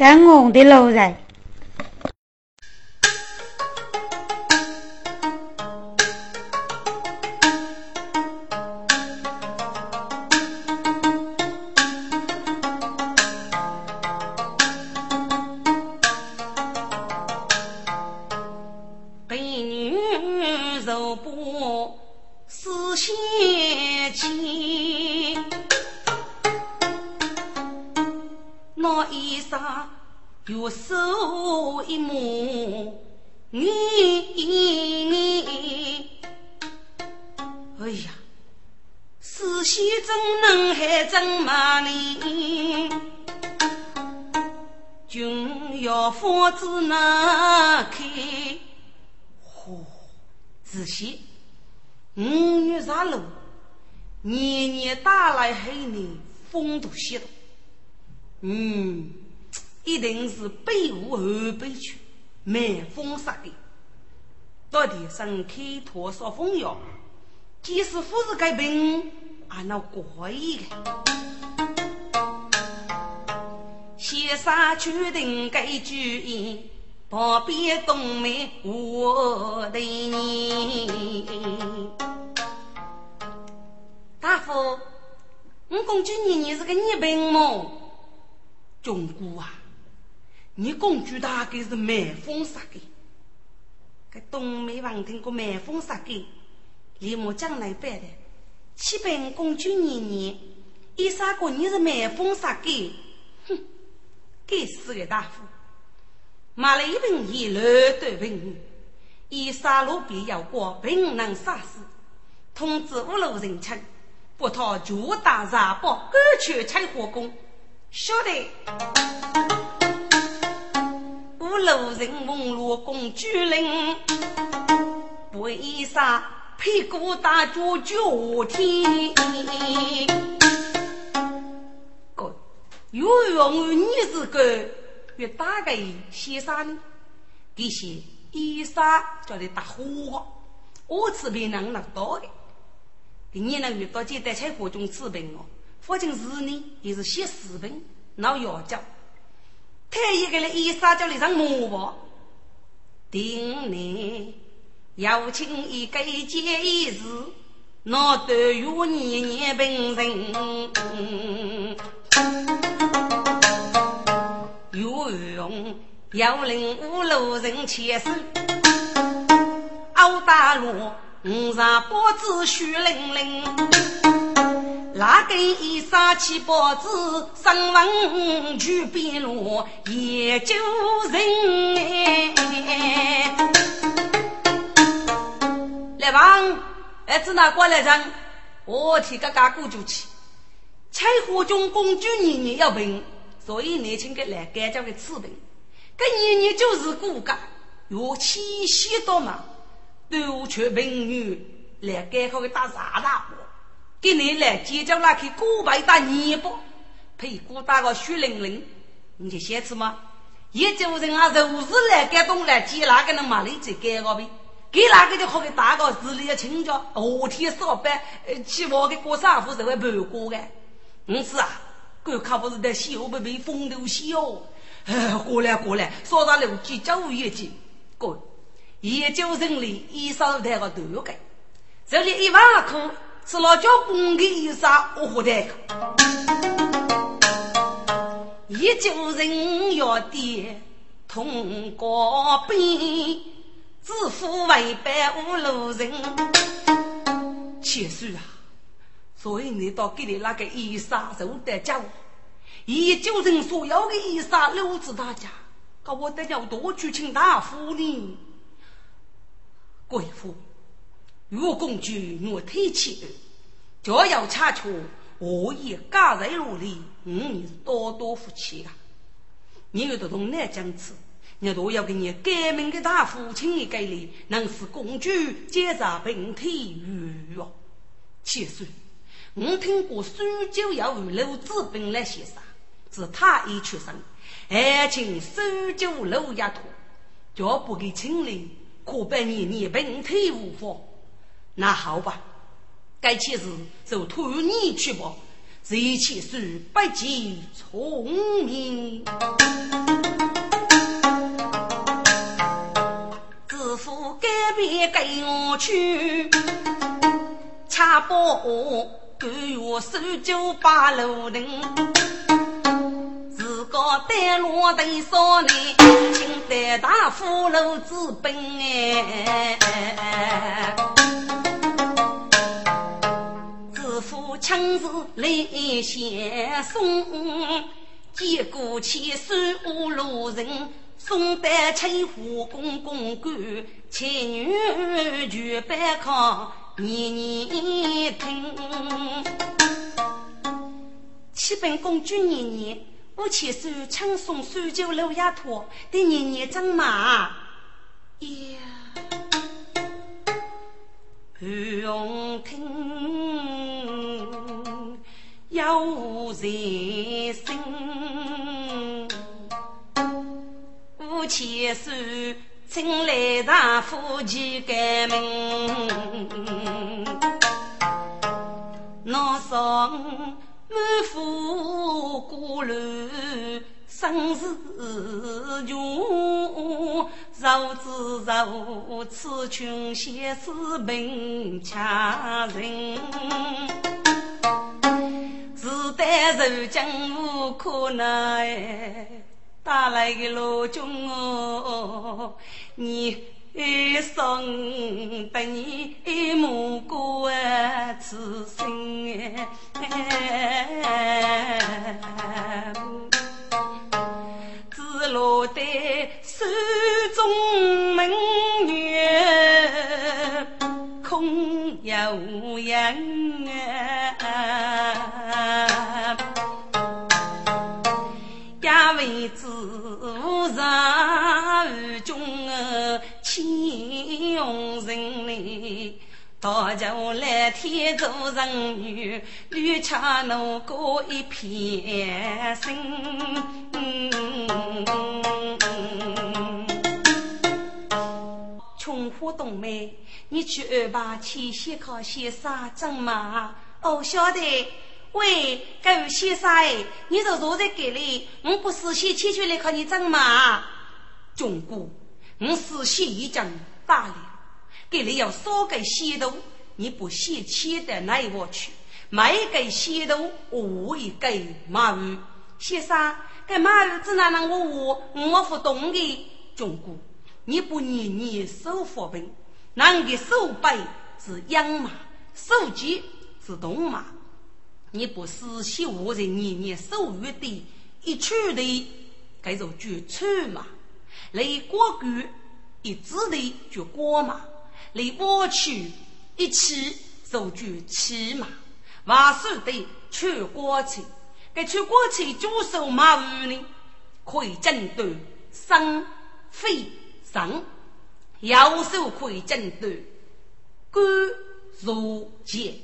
山我的路人。到底上开拓少风药，即使不是改病，还那过意的。先生决定改主意，旁边东门我的你，大夫。我公主你你是个女病么？中姑啊，你公主大概是满风杀的。这东梅王听过满风杀的，立马将来办的。启禀公主年年，一杀过你是满风杀的，哼，该死的大夫！买了一瓶一六对瓶，一杀路边要过，并能杀死，通知五路人称。不讨巨大财宝，赶去拆火宫。晓得，五路人问罗公主令，为啥屁股大脚脚天？哥，又用你是个越大个先生呢？这些医生叫你打火，我这边能拿到的。你能遇到简单菜火中治病哦，父亲是呢，也是写视频，闹药教。太一个人医生叫你上磨吧，定你要请一个建议是，那都有年年病人，有用要令五路人牵手，澳大路。五上包子血淋淋，那根一杀起包子，上文去边路研究人。来王，儿子拿过来人，我替个家姑就去。柴火中公主年年要病，所以年轻个来干叫个治病。这年年就是骨干，有气息多嘛。都却平女来改好个打啥大活，给你来接着那去古白打泥巴，屁股打个血淋淋，你就写吃吗？一九人啊，都是来改东来接那个人马里子改个呗，给那个就好个打个日里的请假，后天上班，呃，起码给过三户才会陪过的。嗯是啊，这可不是在小被被风流笑，哎，过来过来，少打六句教育句，过。研究生里一烧台个头个，这里一万颗是老叫公的一杀我活台个。研究人要的通过兵，自负为百无路人。且说啊，所以你到给你那个一杀受得教，研究生所要的一杀留子大家，可我得要多去请大夫呢。贵妇，若公主我提起，就要查出我也家在努力，你是多多福气啊！你有得同难讲词，你都要给你改名的大父亲一给你，能使公主检查病体如哦。其实，我听过苏州要五路治病来写啥，是他一出生，还请苏九路丫头，就不给清理。可百年你病体无法，那好吧，该起事就托你去吧。这一起事不计聪明，知府改变给我去，吃饱我干我手脚把路如。个单罗得少年，请带大葫芦之本哎。亲自来先送，结果去守五路人。宋代清华公公干，才女全班考，年年听。七本公主年年，我且手唱诵三九六丫头，得年年长马。呀，不用听，有人声。夫妻手，请来大夫去改名。那上满腹孤陋，生死穷。若知若此群先是贫家人，自带如今无可奈。打来的老君哦，你送得你母过此生哎，只落得手中明月空悠扬啊。家为子上中儿请用人来，大家来天做人女，绿茶奴过一片心。你去二八去先考先生正嘛？哦，晓得。喂，各位先生哎，你都坐在这里，我不事先牵出来考你证嘛？中国，我事先已经打了，这里要少给些度，你不先牵到哪一去？没给些度，我会给马玉先生，给马玉只哪能我我我不懂的。中国，你不年年收佛本，那个手背是养马，手机是动马。你不死心活在年年守月的一处的，该做绝处嘛？雷过谷一直的就过嘛？雷过去一起就绝起嘛？万事的去过去，该去过去就手马五呢？可以针对生、非、生，右手可以针对肝、如结。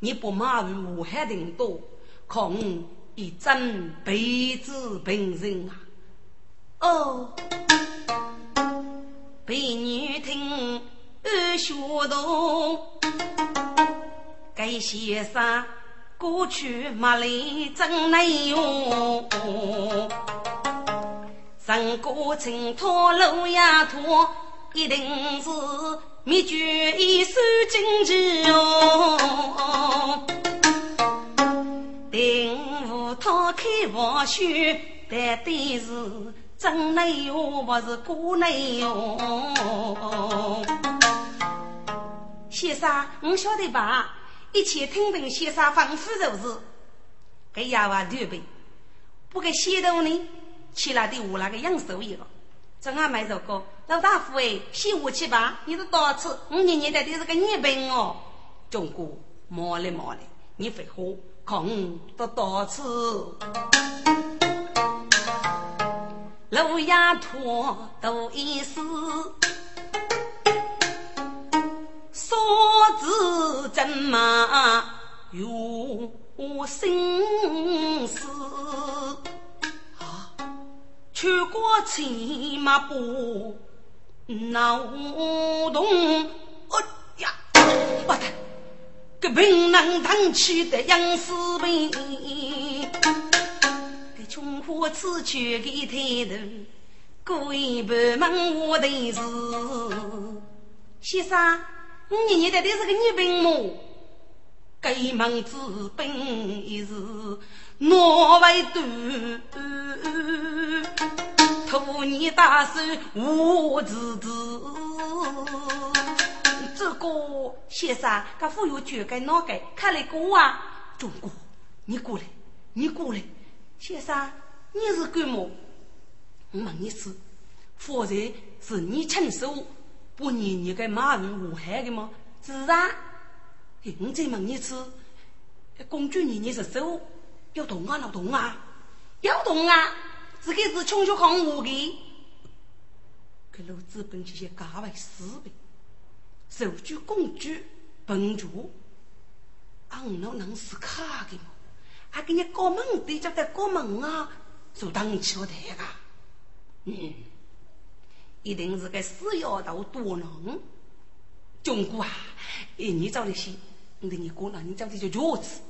你不马于武汉人多，可一真辈子平人啊！哦，陪女听二学读，该先生过去马里真难用，上过青托路呀托，一定是。秘诀一手金旗哦，定无他开王秀，但对是真内哟，不是假内哟。先生，我晓得吧？一切听凭先生吩咐就是。给丫娃对备，不给先头呢，起来的我那个养手一个。正俺买这个，老大夫哎，洗武器吧，你是多次，我年年的是个日本哦。中国，毛嘞毛嘞，你废话，看我都多次。路亚托都意思，说子怎么有心思？穿过骑马步，闹动。哎呀，不得！这平南堂去的杨氏兵，这穷苦此去给抬头，过一半门我的是。先生，我年年的是个女兵么？该门之兵也是挪威断，托你大手我自知。这个先生，他富有绝该哪个？看来过啊，中国，你过来，你过来，先生，你是干么？我。问你次，方才是你亲手把年年的马人祸害的吗？是啊。我。再问你次，公主年年是手要动啊，要动啊，要动啊！这个是穷学看我的，给老子本这些家外死兵。受举公主本主，俺老能是卡的吗？还给你过门的，叫在过门啊，就当起我台个。嗯，一定是个死丫头多能。中国啊，哎，你找的些，我给你过了，你找的就脚子，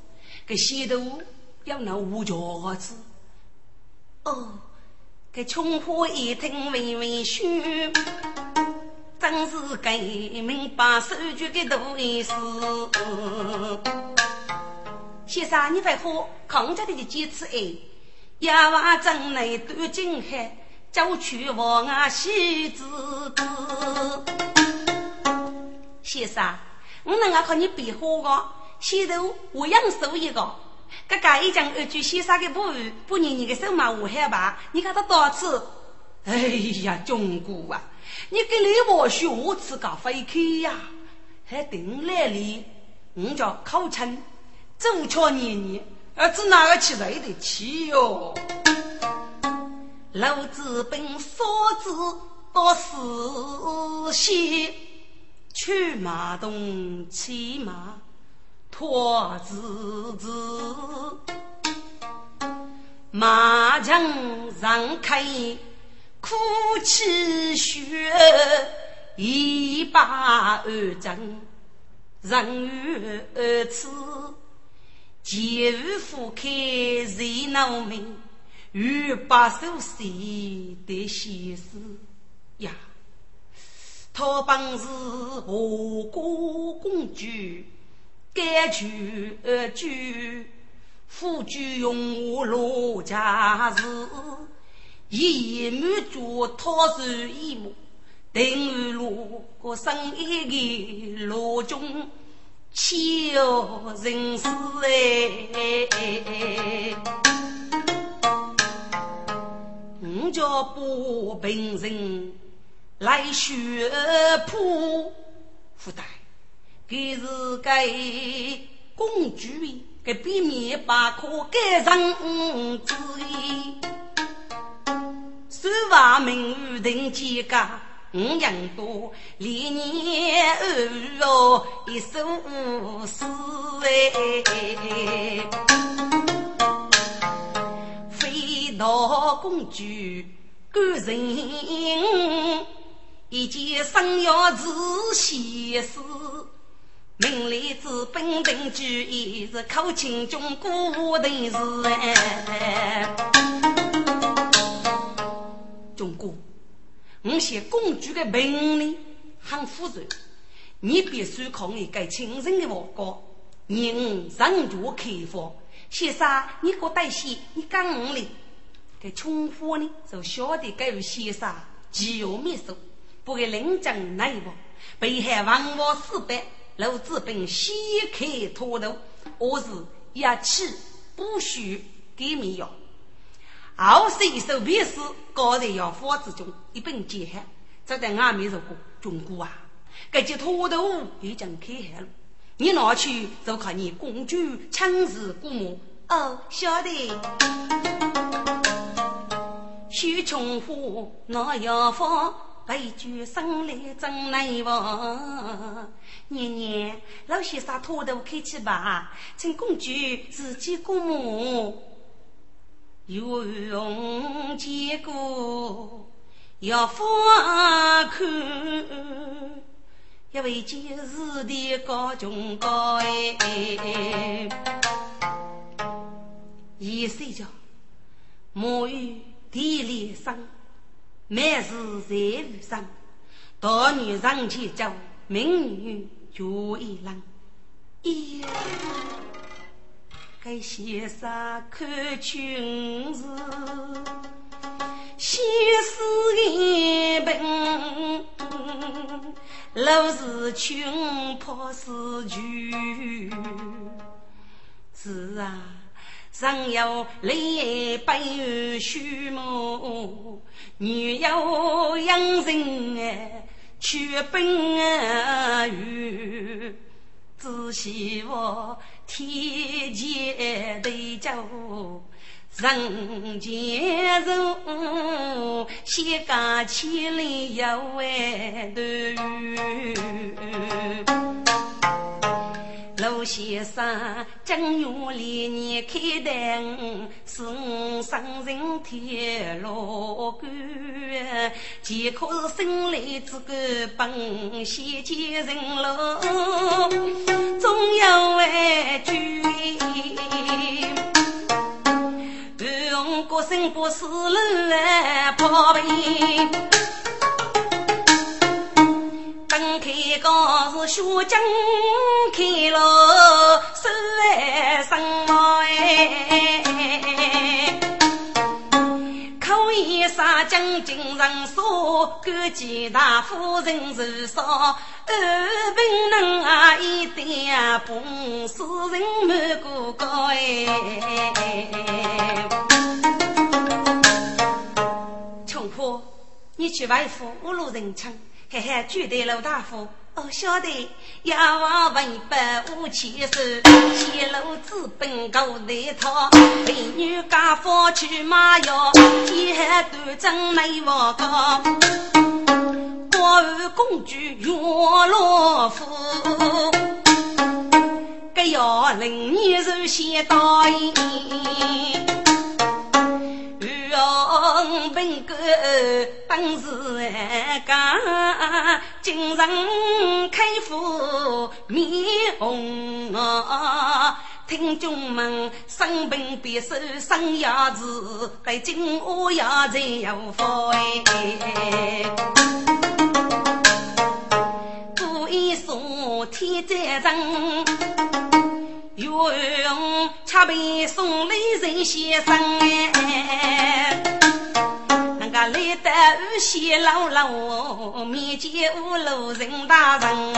给鞋头要那无脚子。哦，给穷苦一听微微羞。真是革命把手举的大意思。先生，你快喝，康家的就几次哎？野娃正来端金海，叫去王啊喜子子。先生，我能啊靠你别喝个，先头我养手一个。刚刚一讲二句先生的不语，不念你的手马我害怕，你看他多次？哎呀，中国啊！你给李我学次搞飞开呀？还等来哩？我叫考成，周巧年年，儿子哪个去来得起哟？老子本嫂子到四县，去马东骑马拖子子，马场上开。苦气血一把二针，人与二次，前无夫开谁农民，与把手谁的先死呀？他本是何国公主，该去而居，夫君用我罗家事。一满足讨手一目，等于路过生一个路中，悄人世哎。我叫不平人来学谱，不带，给是该公主给避免把可改成之意。手把名誉定几个五人多，连年二哦一首诗哎，飞到公主感人，一件生要自先死，名利之本定主义是考清中古的事哎。中国，我写公主的命令很复杂，你必须靠你该亲人的话讲，人人就开放。先生，你给我带戏，你讲我哩？该穷苦呢，就晓得该有先生既有秘书，不给领证内部，北海王王四百，老子本先开脱路，我是一起不许给米药。后世手笔诗，高在药方之中，一本结海，这在外面如果中国啊，这些土豆已经开海了。你拿去就看你公主亲自估摸。哦，晓得。许琼花那药方，白驹生来真难忘。年年老先生土豆开起吧，请公主自己估摸。有用结果要放看，一位今日的高中高哎，一睡觉，沐浴地里生，每事在路上，大女上去走，美女有一郎，咦，该先生看裙子，先是一本，老是裙破是旧，是啊，上有泪背须毛，女有养人哎。去奔远，只希望天前对酒，人间路，先干千里一万段。陆先生，正月里你开灯，是我生人天老官，岂可是生来只管本先见人喽？总有万句，用国生不是人来破病。分开高是血浆开了，手来生毛哎，可以杀将军人说，赶见大夫人受伤，二病人啊一点不死人满过高哎，穷苦，你去外府侮辱人称。嘿嘿，绝对老大夫，哦晓得，要王文百无千手，泄露资本狗内套，美女家父去买药，天端正内王高，国安公主岳老夫，这要令你首先答应。本个本事讲，精神开府面红啊！听众们生病别说生牙子，该金乌鸦才有福哎！故意说天在正，用恰被送来人先生哎！那个来得二仙老老，面见五路人大人。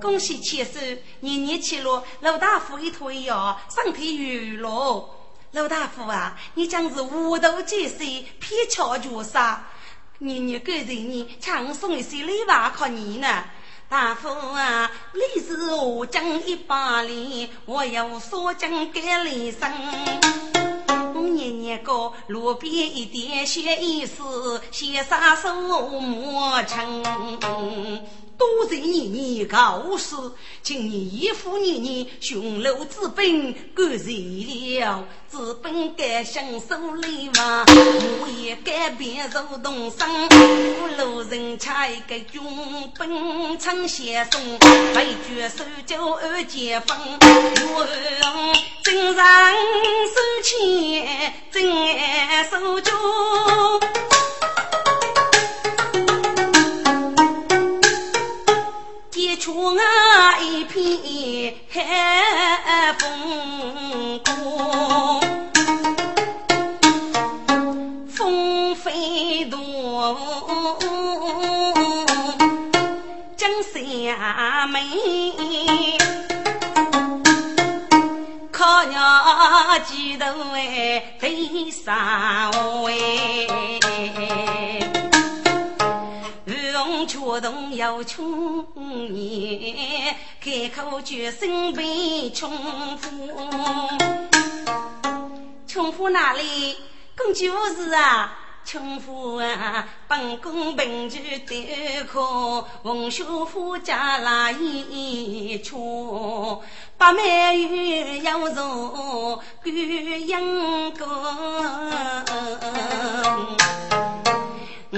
恭喜千岁，年年七落，老大夫一推药，身体愈了。老大夫啊，你真是无头见水，偏巧绝杀。年年感谢你，强送一些礼物给你呢。大夫啊，你是我将一百里，我有所将给李生。年年过，路边一点血意思，先杀手莫成。多谢年年告示，今年义父年年雄楼之本感谢了。资本该享受礼嘛，我也该变做东生。五路人恰一个军本称先生，为绝手就二结婚。我真上手钱，真手脚。啊一片海风光，风飞多，江山美，靠鸟几头哎，对上哎。秋冬有穷年，开口就身被穷夫。穷夫哪里？公就是啊，穷夫啊，本宫本就得可，文秀夫家来一出，八妹玉要入观音宫。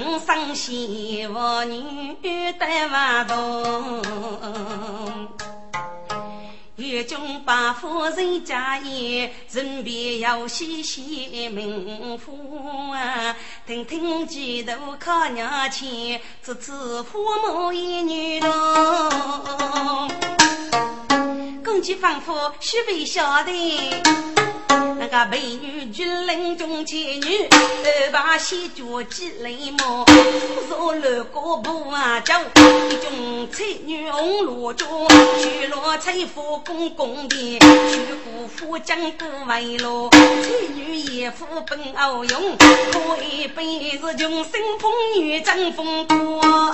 我生媳妇女得不同，岳中把夫人家业，人便要细细明夫啊。听听几头看娘亲，这次父母一女郎，公鸡仿佛须被晓得。那个美女军林中妻女，二把西脚鸡雷毛，扶手六个步啊走，一种才女红罗装，娶罗翠夫公公的，娶姑父将过为罗，才女也夫本好用，可一辈子穷生风雨争风光，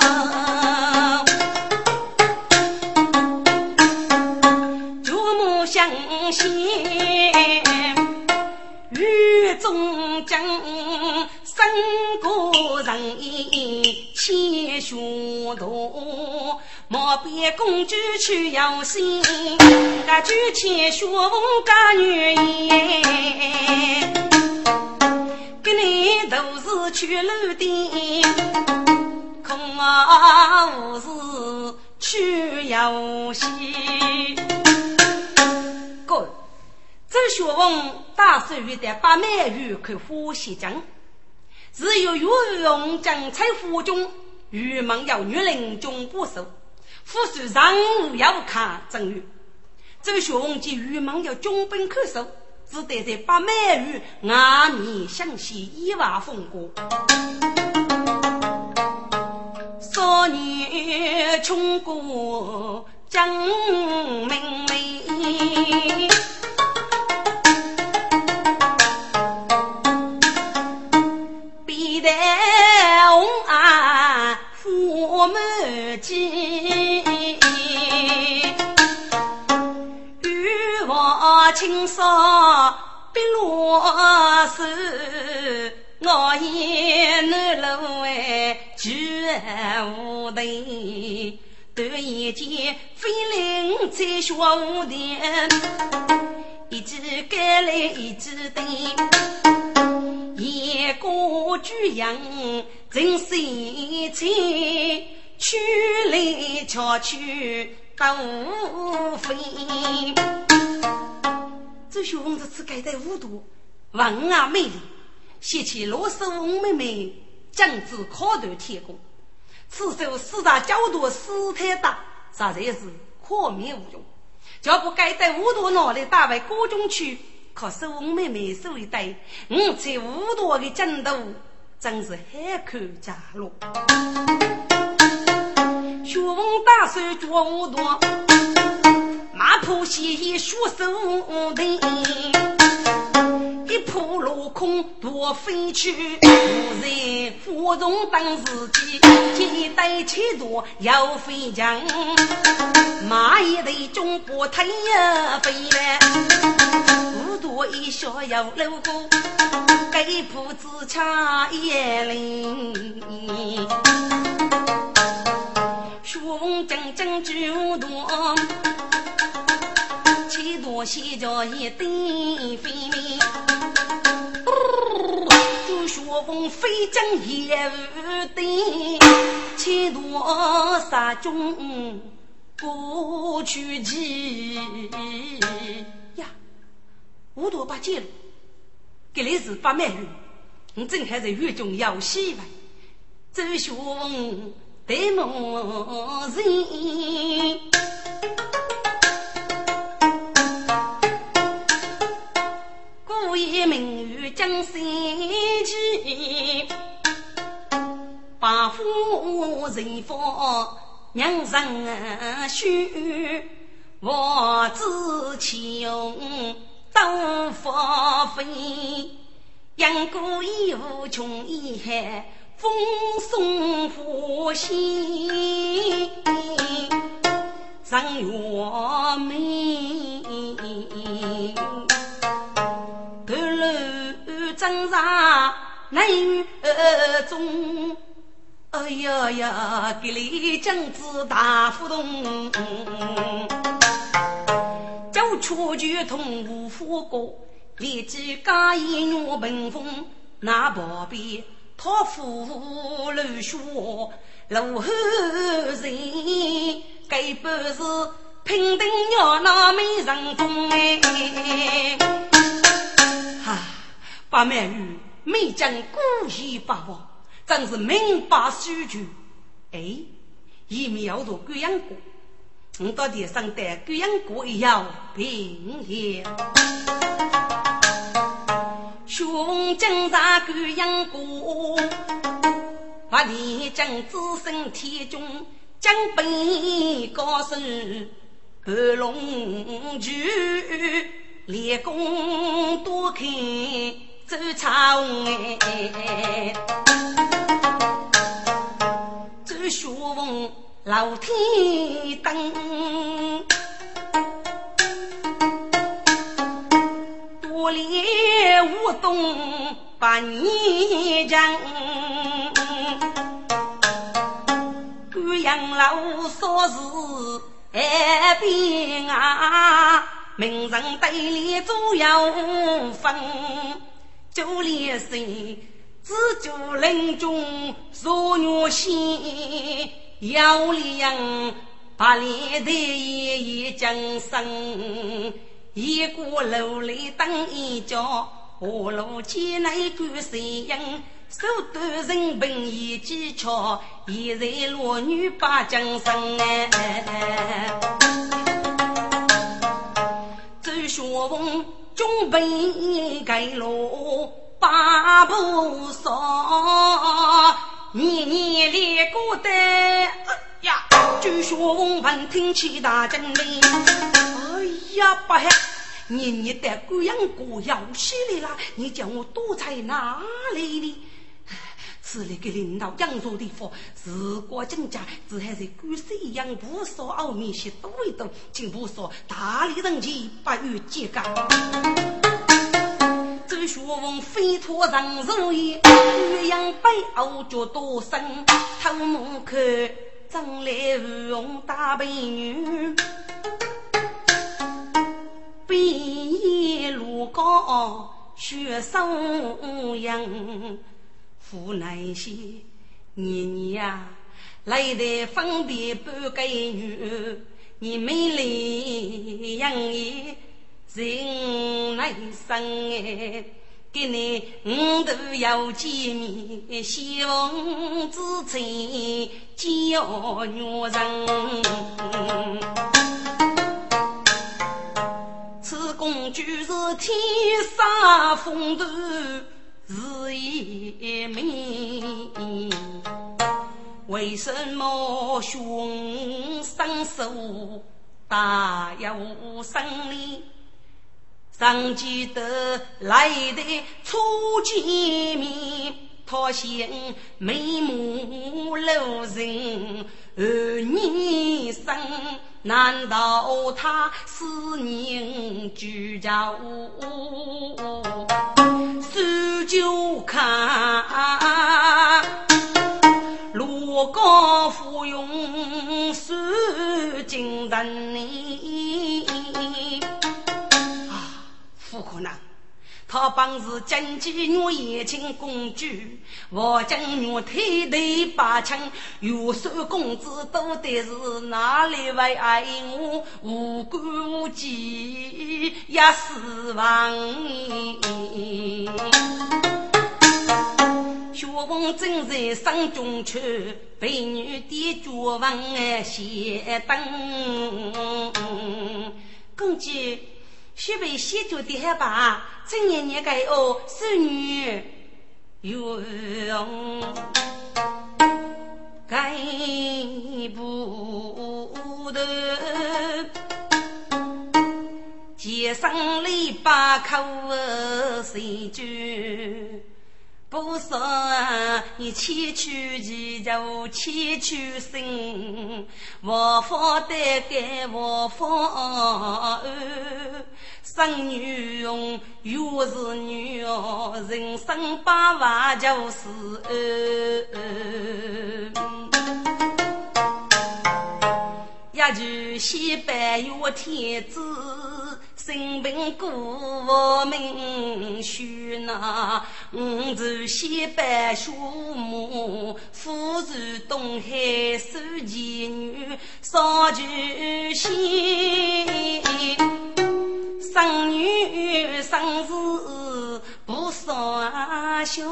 祖母相信。雨中将三个人牵血多，莫比公主去要心，那举起血红干女言，给你都是去路的，空啊无事去要心。周学问大手玉的八美玉看花西江，只有岳用将彩湖中，玉门要女人中不守，夫婿上午要看正月。周学问见玉门要中本可守，只得在八美玉外面相携一瓦风光。少女穷过江明媚。满襟，欲望轻纱碧罗手，我言难露哎举无头。突然间飞灵在雪无田，一只盖来一只灯，一个巨羊真心情。去来巧去都飞。这兄弟只盖在五度，文雅美丽，写起罗氏五妹妹，将至考断天宫。此手四大角度四太大，实在是可灭无用。叫不该在五度脑里打为高中去，可是我妹妹手一带，我在五度的进度，真是海口家路。学问大手脚舞多，马铺西衣数手的，一扑落空多飞去，无人芙蓉当自己，一带七多要飞将，马一对中国太呀飞来，五多一小要路过，给铺子掐一铃。雄正正九多，七多西叫一对飞鸣。朱学峰飞将也无对，七多杀中过去急呀！五朵八戒，给你是八美女，你正还在狱中要戏吧？周学峰。对某人，故意名誉将三气，把夫人放娘人婿，我自穷当发飞，养过一无穷遗憾。风送火星上月明，颅挣扎难而中。哎呀呀，给你将子大福动，走出去同无夫过，立即加一女奔风那旁边。托付楼下楼后人，该不是平等要那美人风哎！八美女没将故意把握，真是明白须臾。哎，一秒做鸳鸯锅，我到地上带鸳鸯锅一样平天。雄将在鸳鸯锅，把你将子身天中将本高手二龙驹，练功多看走长哎，走学问老天灯，多练武动把你讲，鸳鸯老说是。海边啊，名人对里左右分，就连谁自救林中若女仙，要两把脸的爷爷降生，一过楼里等一脚，下路前来赶谁影。手端人品一技巧，一人落女把江山哎。走学问，准备盖楼八步少，年年练过的呀。走学问，闻听起大震雷。哎呀，不嗨，年年的贵阳过要稀里啦，你叫我躲在哪里呢？是那个领导养着的福，自国境家只还是古时一样，无所奥秘些多一多，进步说大力人前不予揭盖。周学问飞脱人如意，鸳鸯背后脚多深，偷门口张来无用大美女，毕路高学生样。无奈些年年呀，来得方便半个女，你美丽养眼人来生哎，给你五度要见面，希望之情教女人。此公主是天生风度。是一名，为什么凶生手大有生理？上记得来的初见面，他嫌眉目露人儿女生，难道他思念居家屋？数就看，罗高富用数金人呢？他本是金鸡女言情公主，我将女推头八枪，岳寿公子多的是哪里为爱我无辜无忌也死亡。学问正在山中去，被女的绝望先等。公主。须被先祖的害怕，今年年该哦，孙女用该不得，街上篱笆口谁句？不说你千去奇就千去心，我方得给我方生女容又是女哦，人生百万就是一句西北有天子。生平过命须那，五祖西北树木，富住东海守妓女，少举仙，生女生子不是少小，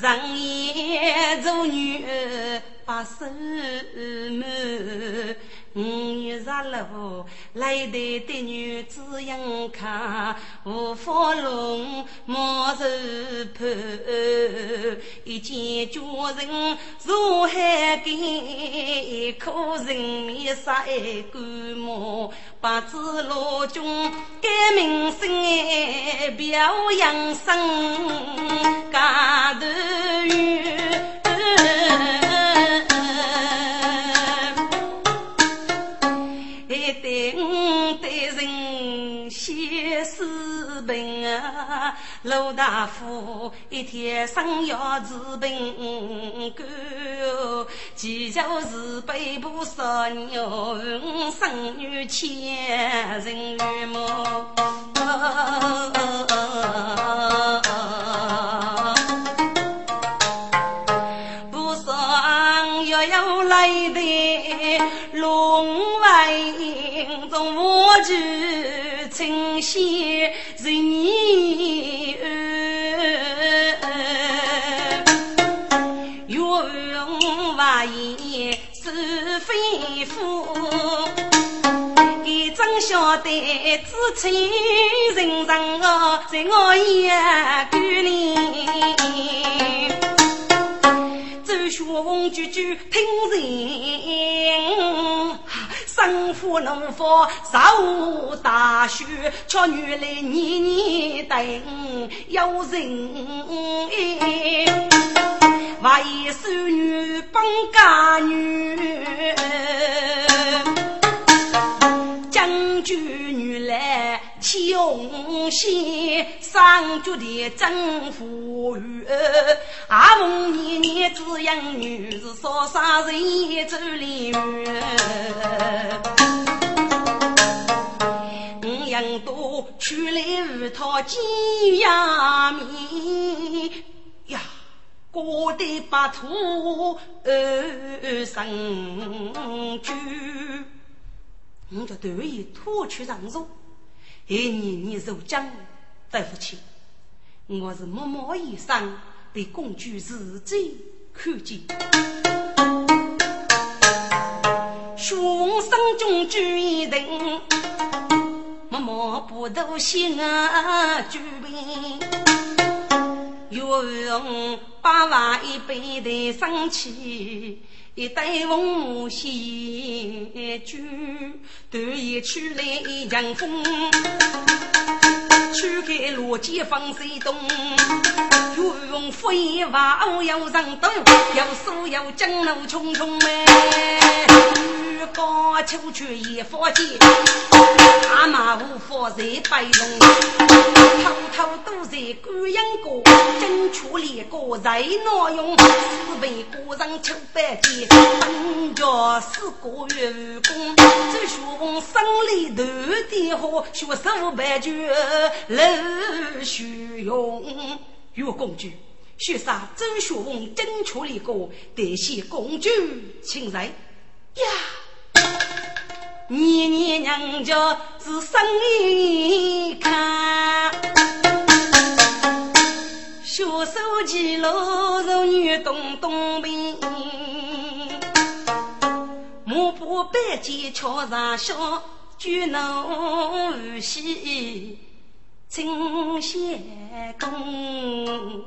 人言做女儿把手满。五月十六，来得的女子迎客，无法龙莫愁盼。一见佳人如海干，一颗人面杀一干毛。八字罗中改名声哎，表扬声家头远。陆大夫一天生要治病干，祈求是北部少牛生女千人缘么？不上又要来的龙外中我去清闲人。非夫，一真晓得知情人人哦，在我眼里里，周学问句句听人，生父农夫受大雪，却女来年年等有人。为孙女本家女，将军女来穷心，上绝的真富裕。阿蒙年年只养女，是少杀人走离远。五样多取来五套鸡鸭米呀。过得白兔二生驹，我就对于脱去长寿，一年年受将对不起，我是默默一生被公主自己看见，雄生中举一人，默默不渡心啊举兵。用八万一杯的生气，一袋红木仙酒，端一取来一阵风，吹开罗间放水东，用飞花要上灯，要手要江路匆匆迈。高秋去一佛见，阿妈无法在白龙，偷偷都在观音阁，正处里个在挪用，四位个人求百件，本家四个员工，只学问生里头的好，学手办卷老虚用。岳公主，学啥周学问正处理过，得谢公主请来呀。年年娘家是生意看，小手记录如女东东兵，幕布白间桥上笑，举怒无喜请谢公。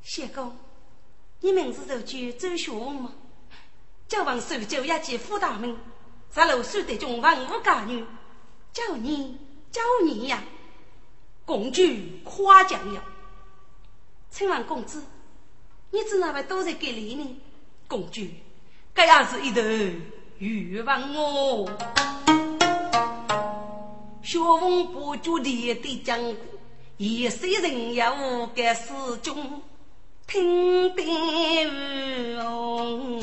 谢公，你名字就叫周学文吗？叫王守旧一级副大门，十六岁的中文武家女，叫你叫你呀，公主夸奖呀。请问公子，你怎那位都在给里呢？公主，这样是一头欲望哦。学问不足的的讲，一世人也无该始终。听得红，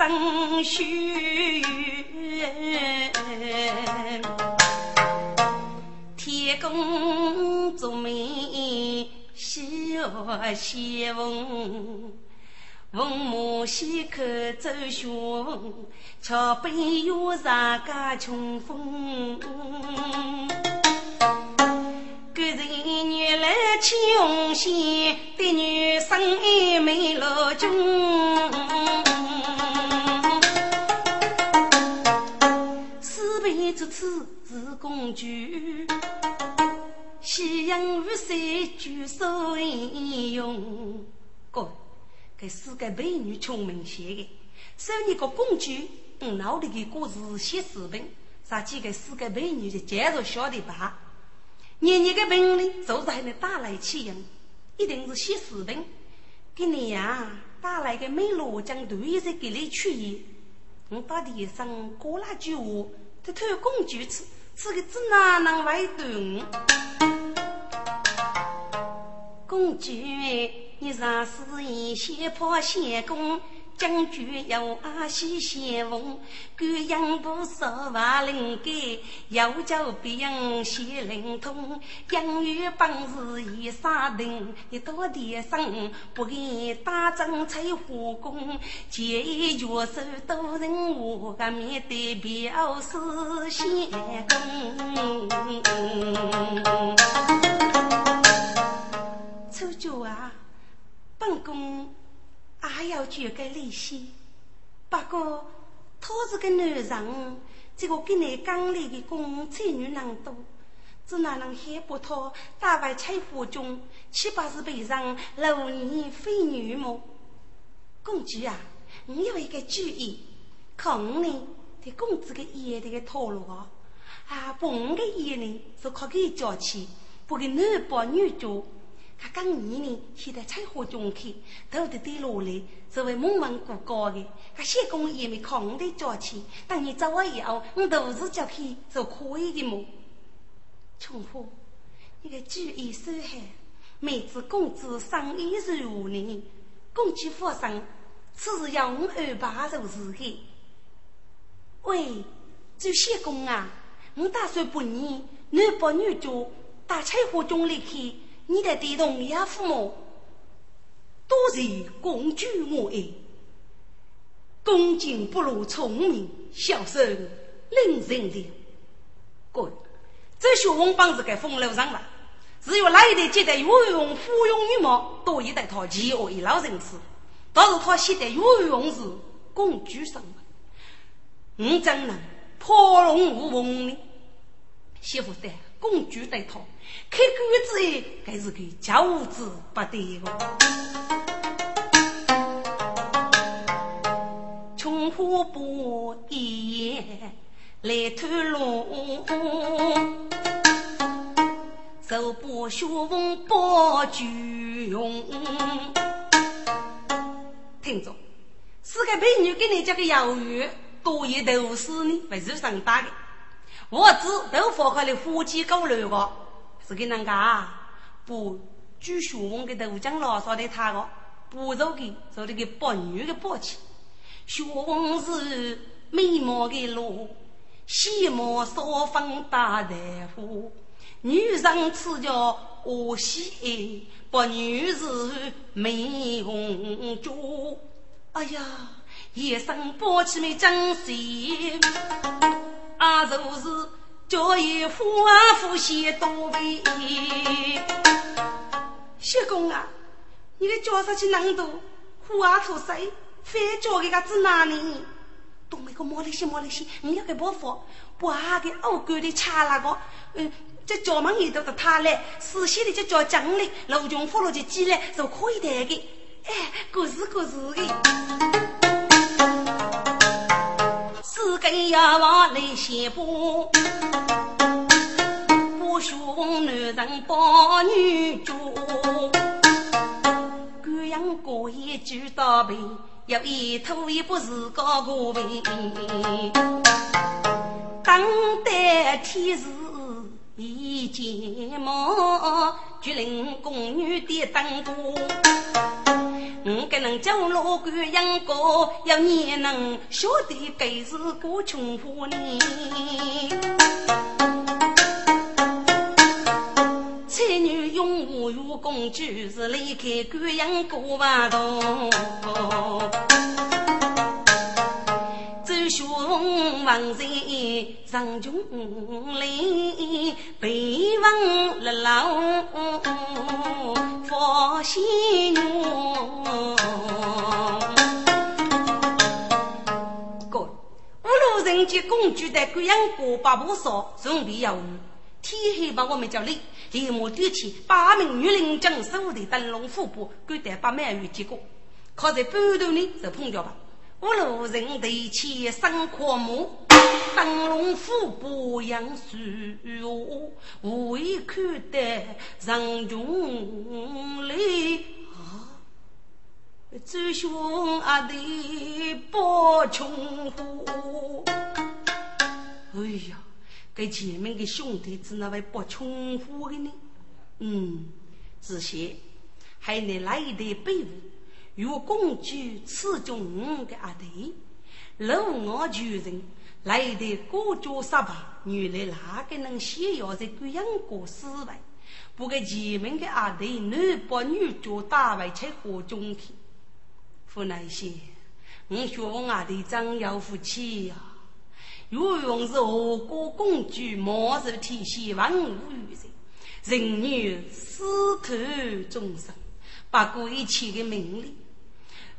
生须天公作美，喜笑文马西口走学问，桥边有人家穷风。个人原来穷些的女生也没了中。此是公主。夕阳如水，举手应用。哥，给四个美女聪明些的，收你个工具，嗯，脑里的故事写视频，啥几个四个美女的介绍晓得吧？年年个本领就是还能打来起用，一定是写视频，给你呀打来个美罗江对着给你取意。我打地上过那句话，这偷工具吃，吃个只哪能外端？公举，你若是一先破先攻，将军要阿西先锋，贵阳不少万灵盖，要叫别人先灵通。杨玉本事一杀定，一到地上不给打仗拆火攻，借一脚手都人我个面对表示先攻。出脚啊！本宫也要捐个利息，不过他是个男人，这个跟你刚里的工才女人多，只哪能害不他打败柴火中，七八十辈上老年非女么？公主啊，你有一个主意，看你的公子的眼的个套路啊！啊，不，我的眼呢是靠给交钱，不给男包女做。他刚年呢，现在柴火中去，头的跌落来，作为蒙文过高的，他谢公也没靠我的交钱，等你走我以后，我都是叫去是可以的么？穷货，你个主意收好，妹子公子生意如何呢？公举佛生，此事要我安排就是的。喂，周谢公啊，我打算半年男把女做，打柴火中里去。你的地动呀，父母多是公举我爱，恭敬不如聪明，孝顺令人了。滚！这学问帮子给风流上了，只有那一代接待岳用芙蓉女貌，多一代他奇恶一老人士。倒是他写的岳用是公举上门，我怎能破龙无凤呢？媳妇的公举对他。开棺之爱，还是个教子不得哦。穷花布一夜来偷龙，手把学问包酒用。听着，四个美女给你这个鱿鱼，多一头丝呢，不是上大的。我只都放开了夫妻狗肉个。是给人家不举学问的豆浆老少的他个，不做的做那个白女的宝气。学问是美貌的路，喜貌少分大大夫。女人此叫我喜爱，白女是美红珠。哎呀，一生宝气没珍惜，啊，就是。叫一夫啊夫先多为，谢公啊，你的叫上去难度，虎啊出水，非叫一个子哪里？东北个毛里些毛里些，你要给伯父，不阿个欧哥的差那个，嗯，这叫门里头的他来，死线的就叫奖励，老穷富了就进来就可以得的，哎，各是各是的。四根牙王来先布，不凶男人帮女主。贵阳过夜就倒霉，要一吐也不是高过位。当代天时一见梦，绝令宫女的当过。我给能叫老官养高，要你能晓得该是个穷妇呢。才女永无如公主是离开贵阳过万洞。周雄王在上军里，北望日老佛心愿。人家公主在贵阳过八步少，准备要天黑把我们叫累，立马端起八名女人将手的灯笼虎步，赶得把满月结果。靠在半途呢，就碰着吧。五路人对起生阔目，灯笼虎步杨树我无意看得人中泪。周兄阿弟不穷苦，哎呀，给前面的兄弟子那位不穷苦的呢？嗯，这些还能来的备物，有公主赐中的阿弟，楼外巨人来的各家十八，原来哪个能先要在贵阳过四位？不给前面的阿弟男把女家打外去火中去。夫那些，我学问阿弟真有福气呀，有用是何国公主，莫受天仙万物于人，人女私投终生，不顾一切的名利。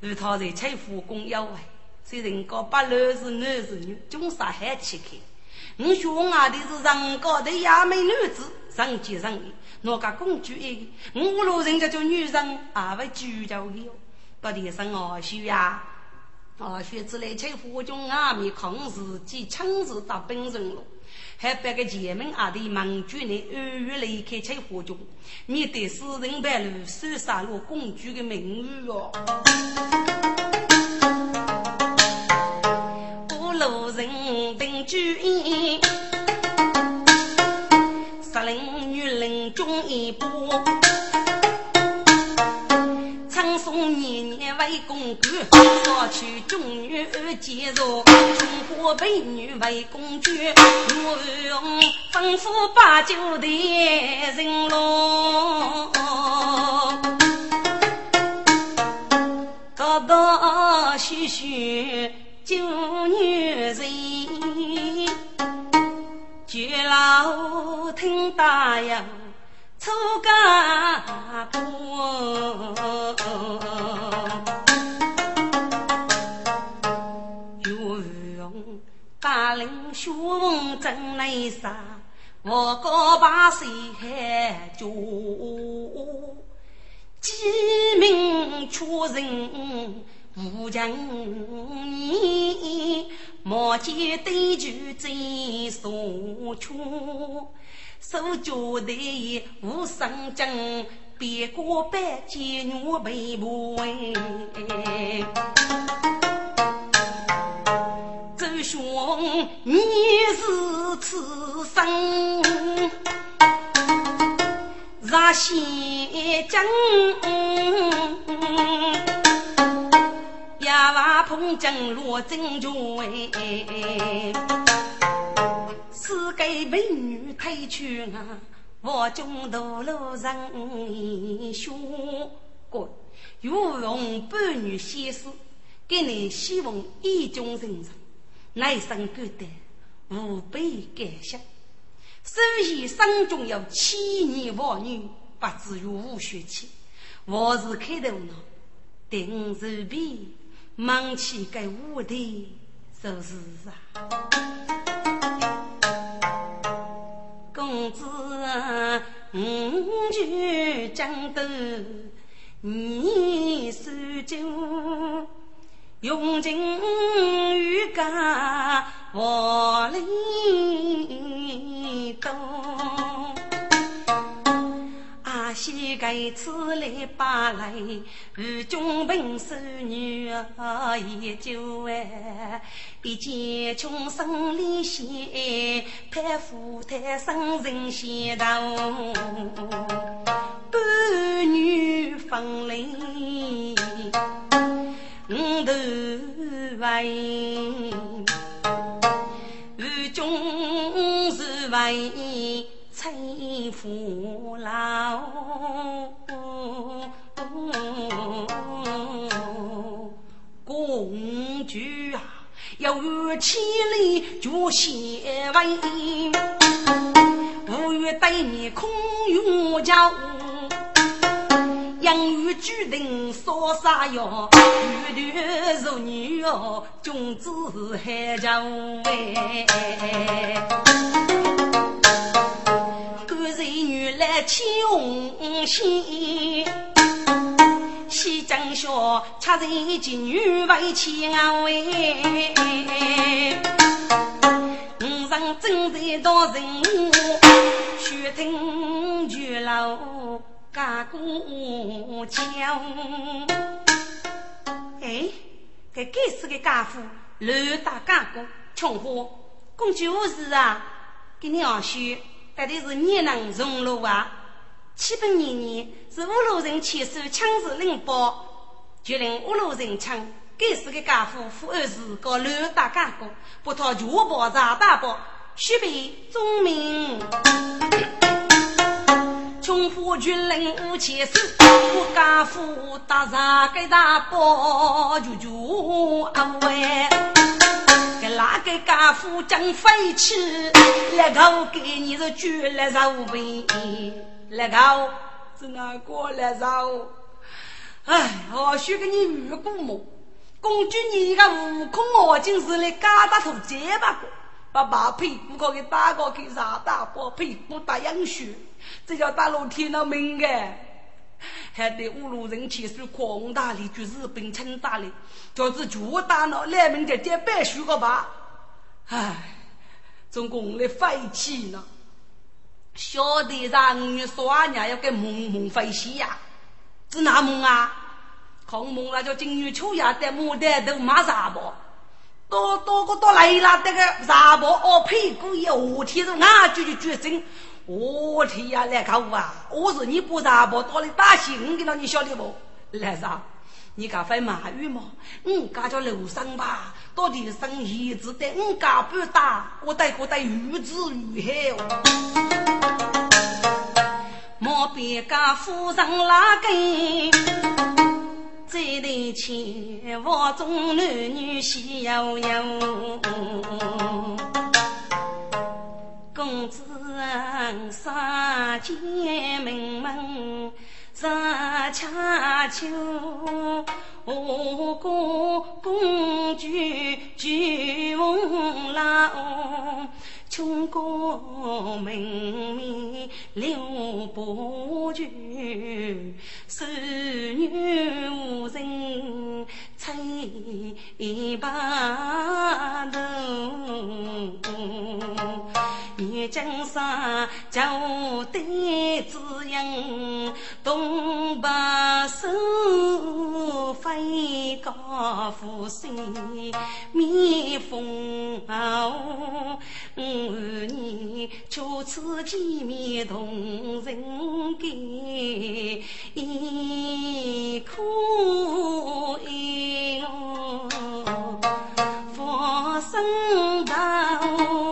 而他在采夫公要为，虽人高不论是男是女，总杀害起开。我学问阿弟是人高的亚美女子，人见人爱，哪个公主一个？我路人家叫女人，阿为主教的哟。不提生二叔呀，二叔之来请夫君阿弥抗日及亲自打本城了，还别个前门阿弟忙主呢，暗月离开请夫君，免得死人败露，受杀路公主的名誉哦。五路人定主意，十人女人中一步。公主，少娶中女接入，中华美女为公主，我用吩咐把酒的人龙，高高虚虚九女人，绝老听大呀。出家坡，大林兄真来杀，我高把谁还住？鸡鸣出人无将你，莫见对酒醉所处。手脚的无生经，别过百劫女被捕哎。兄，你是此生热血将，呀哇碰见罗真君哎。是给美女推去啊！我中道路人学过，有容半女先师，给你希望意中人，来生感得无比感谢。首先，生中有千年王女，不至于无血气。我是开头呢，定是比忙起该无的，就是啊。公子，五句讲得你手酒，用尽玉家我里多。西盖此来把来，与君本守女儿也就哎，一见穷生离贤，盼夫太生人先头，半女分离五斗为，五军是为出父老，公主啊要千里就先为，不愿对你空用脚。养育决定说啥哟？女的如女哦，君子还叫哎。干人女来牵红线，西江小恰人金女为牵喂。五上正在到人，血听绝老。家姑桥，哎，这该死的家伙乱打家姑，穷货，公主无事啊？给娘婿到底是你能荣禄啊？七百年年是五路人牵手枪支领包，就令五路人枪，该死的家伙负二事搞乱打家姑，不讨全包查大包，须备忠明。穷夫军令无钱手，我家父打啥个大包就就安慰。给哪个家父讲废气？那个给你是绝了肉饼，那个是哪个来肉？哎，我许给你预估么？公主你一个悟空，我就是来嘎达头结巴个，把马屁股可给打过去，啥大包屁股打羊血。这叫大陆天了命的！还得五路人牵手扩大力，就日本称大力，就是全大脑来明的点白书个吧？唉，总共来废气呢！小弟让你说俺娘要给梦梦飞起呀？是哪梦啊？空梦那叫金玉秋呀，在牡丹都马啥不？多多个多来了，这个啥不？哦，屁股一下天是俺就就决心。我天呀，来看我啊！我是你不查不到的大信，给了你晓得不？来啥？你敢会骂语吗？我家叫楼上吧，到底生意只得我家不打，我带个带鱼子鱼海哦。莫别家夫人拉根，这对钱房中男女喜悠悠。公子上见门门上恰秋，我哥公主举红郎，穷国门面留不住，孙女无人吹把头。江山就得滋养，东北收飞高富帅，蜜蜂哦，五你初次见面同人给一颗银放生道。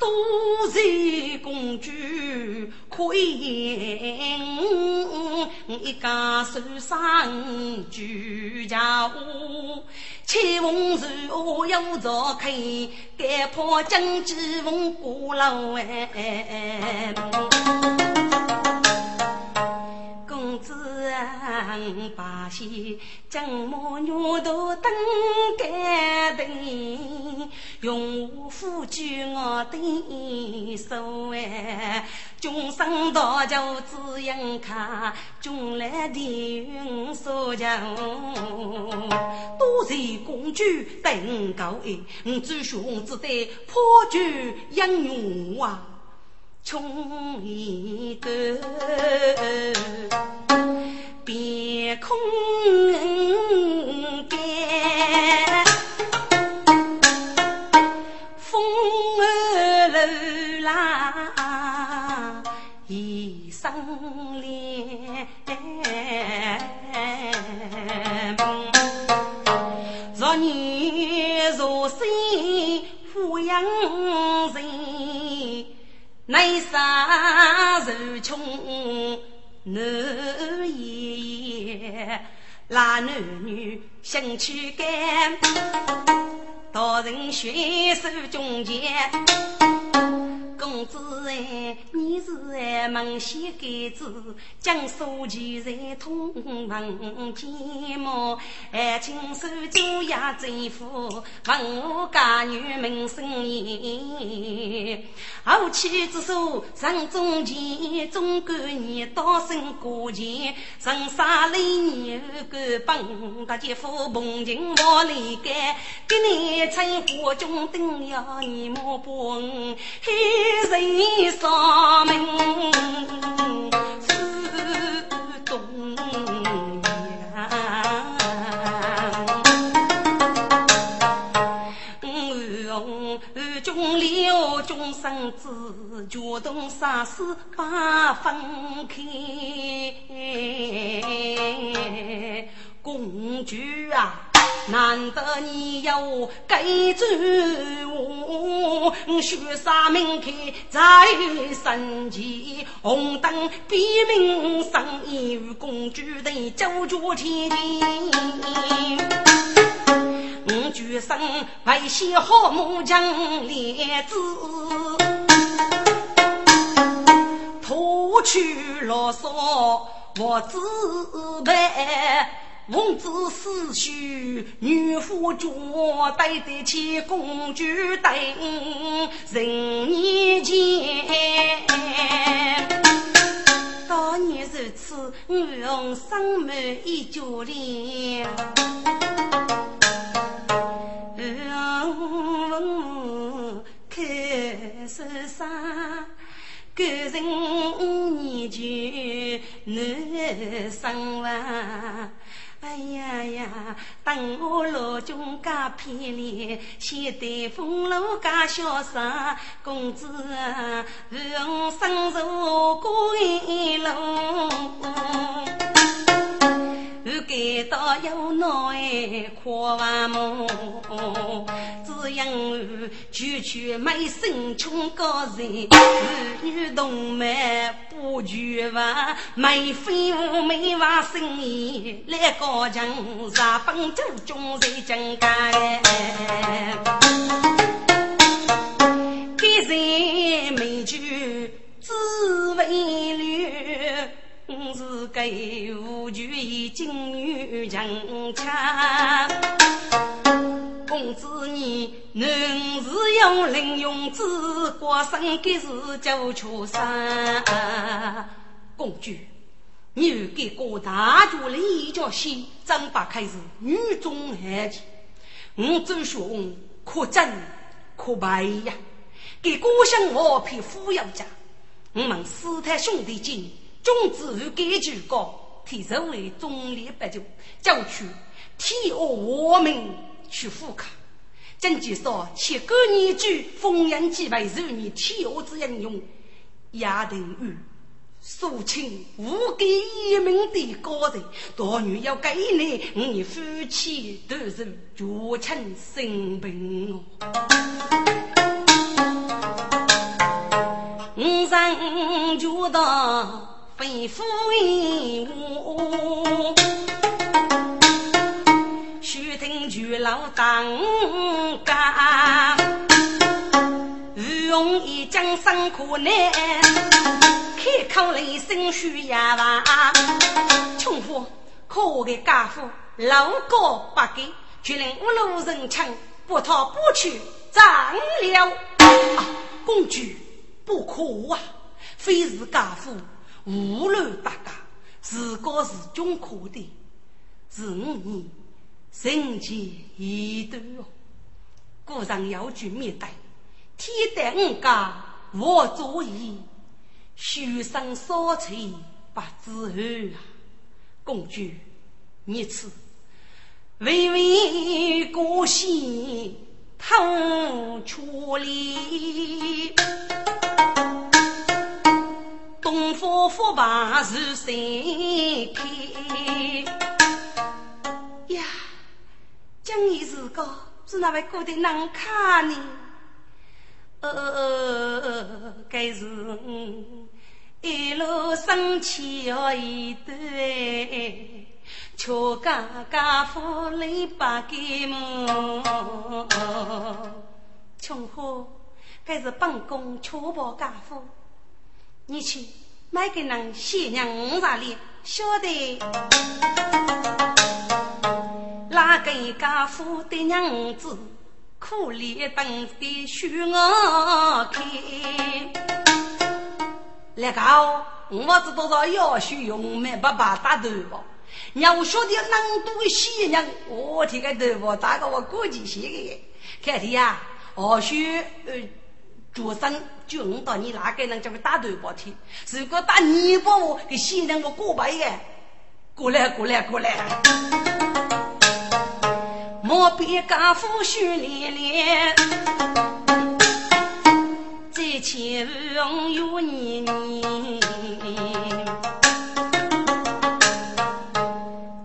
多谢公主亏言，一家手上举家务，千翁是我要着开，该怕将几翁过路哎。把戏将母女都等感动，用我举我的手哎，终生大就只应看，终来的云所求。多谢公主等高哎，我只兄只得破局英勇啊，冲一个。别空间，啦，一声连。若女若生抚养人，内杀如穷。男爷爷，那男女心去干，道人血手中间。公子哎，你是哎孟西盖子，将书记在通文见么？哎，亲手做呀政府，问我家女名声言。后妻之书上中前，中国你到身过前，人杀泪你二个本，大姐夫捧情莫离开，给你称呼中等要你莫不恩。人上门是东阳，二中六中生子，决动杀死把分开，公主啊！难得你有该做我，雪山门开在神前，红灯笔名上一与公主的九绝天地。我举身为写好木匠列子，脱去啰嗦我自备。王子思绪，女夫脚对得起公主等人年间。当年如此，我用生满一家脸。问我看受伤，个人年就难生还。哎呀呀！等我老君家偏脸，先对风楼家潇洒，公子啊，我生如过一路。感到有奈何梦，只因我区区美声穷高人，儿女同门不绝望，美妃无美娃生意来高强，日本州中在江干，给人美酒只为留。是给无惧一金女强强，公子你能是用零用子过生给是九出山。公主，你给个大脚的一脚戏，张八开始女中豪杰，我周兄可真可败呀！给故乡我配富有家，我们四太兄弟进。种子与根据高，提升为忠烈不就，叫去天下我们去富卡。真介说，七个年句丰阳几百受你天下之英雄，亚等于肃清无给一名的高人，大女要给你，你夫妻都是绝情生病哦。五人觉得。吩咐我，须听巨老当家，用一将生苦难，开口雷声须哑吧。穷夫可给家父老高不给，却令五路人情不讨不去斩了。公主不可啊，非是家父。无论大家，自个是中可的，是五年人间一段哦。故上要举面对，天待五家我作揖，虚生少翠不知后啊。公主，你此微微过心疼处理。东方佛牌是谁开？呀，讲你是个是那位过的难看呢？呃，该是一路生气要一对，却家家父累把给么？穷货，该是本宫确保家富，你去买给人新娘五十里，晓得？哪个家富的娘子，可怜等的许我看。那个，我知多少要学用没爸爸打头发。让我晓得能多的新娘，我这个头发打个我过几些个。看天呀，或许呃，主生就五到你哪个人叫会打头发去？如果打你把我给新人我过百耶，过来过来过来。莫比家父许连连，再前无有年年。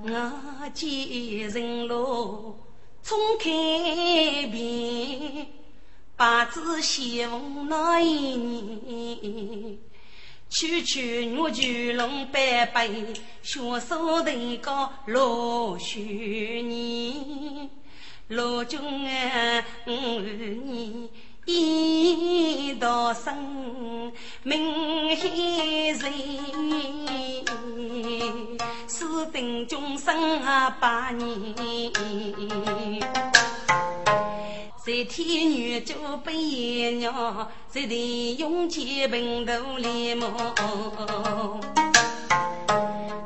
我见人路冲开遍，八字相逢那一年。区区我巨龙百倍，血手头高落雪年，罗君啊，你一道生命黑人，私定终生啊百年。在天女就被艳娘，在地用剑平头连梦。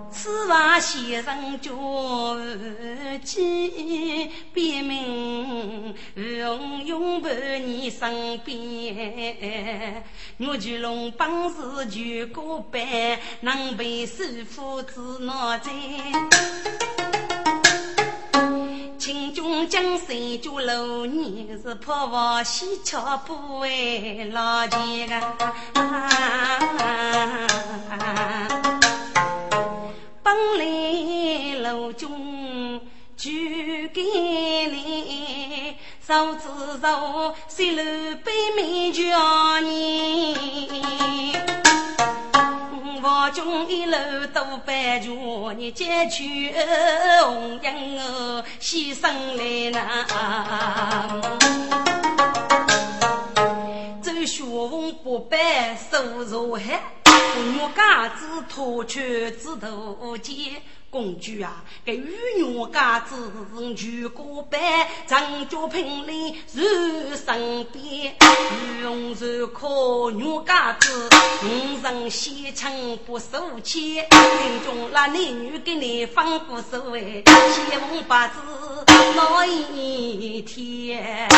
此话先生叫几别名，永永伴你身边。我巨龙本事就过半，能被师傅指哪在？秦军将士就六年，是破瓦西桥不为老钱啊！本来陆军就给你，手指手，水路背面叫你。王军一路都白拳，你解去红缨哦，牺牲来呐。走雪翁不败受如海，我家子脱去指头尖。公主啊，给玉女家子举过板，长脚平里如身边，玉容如可女家子，五人西城不受气，林中那男女给你放不收哎，七风八字哪一天？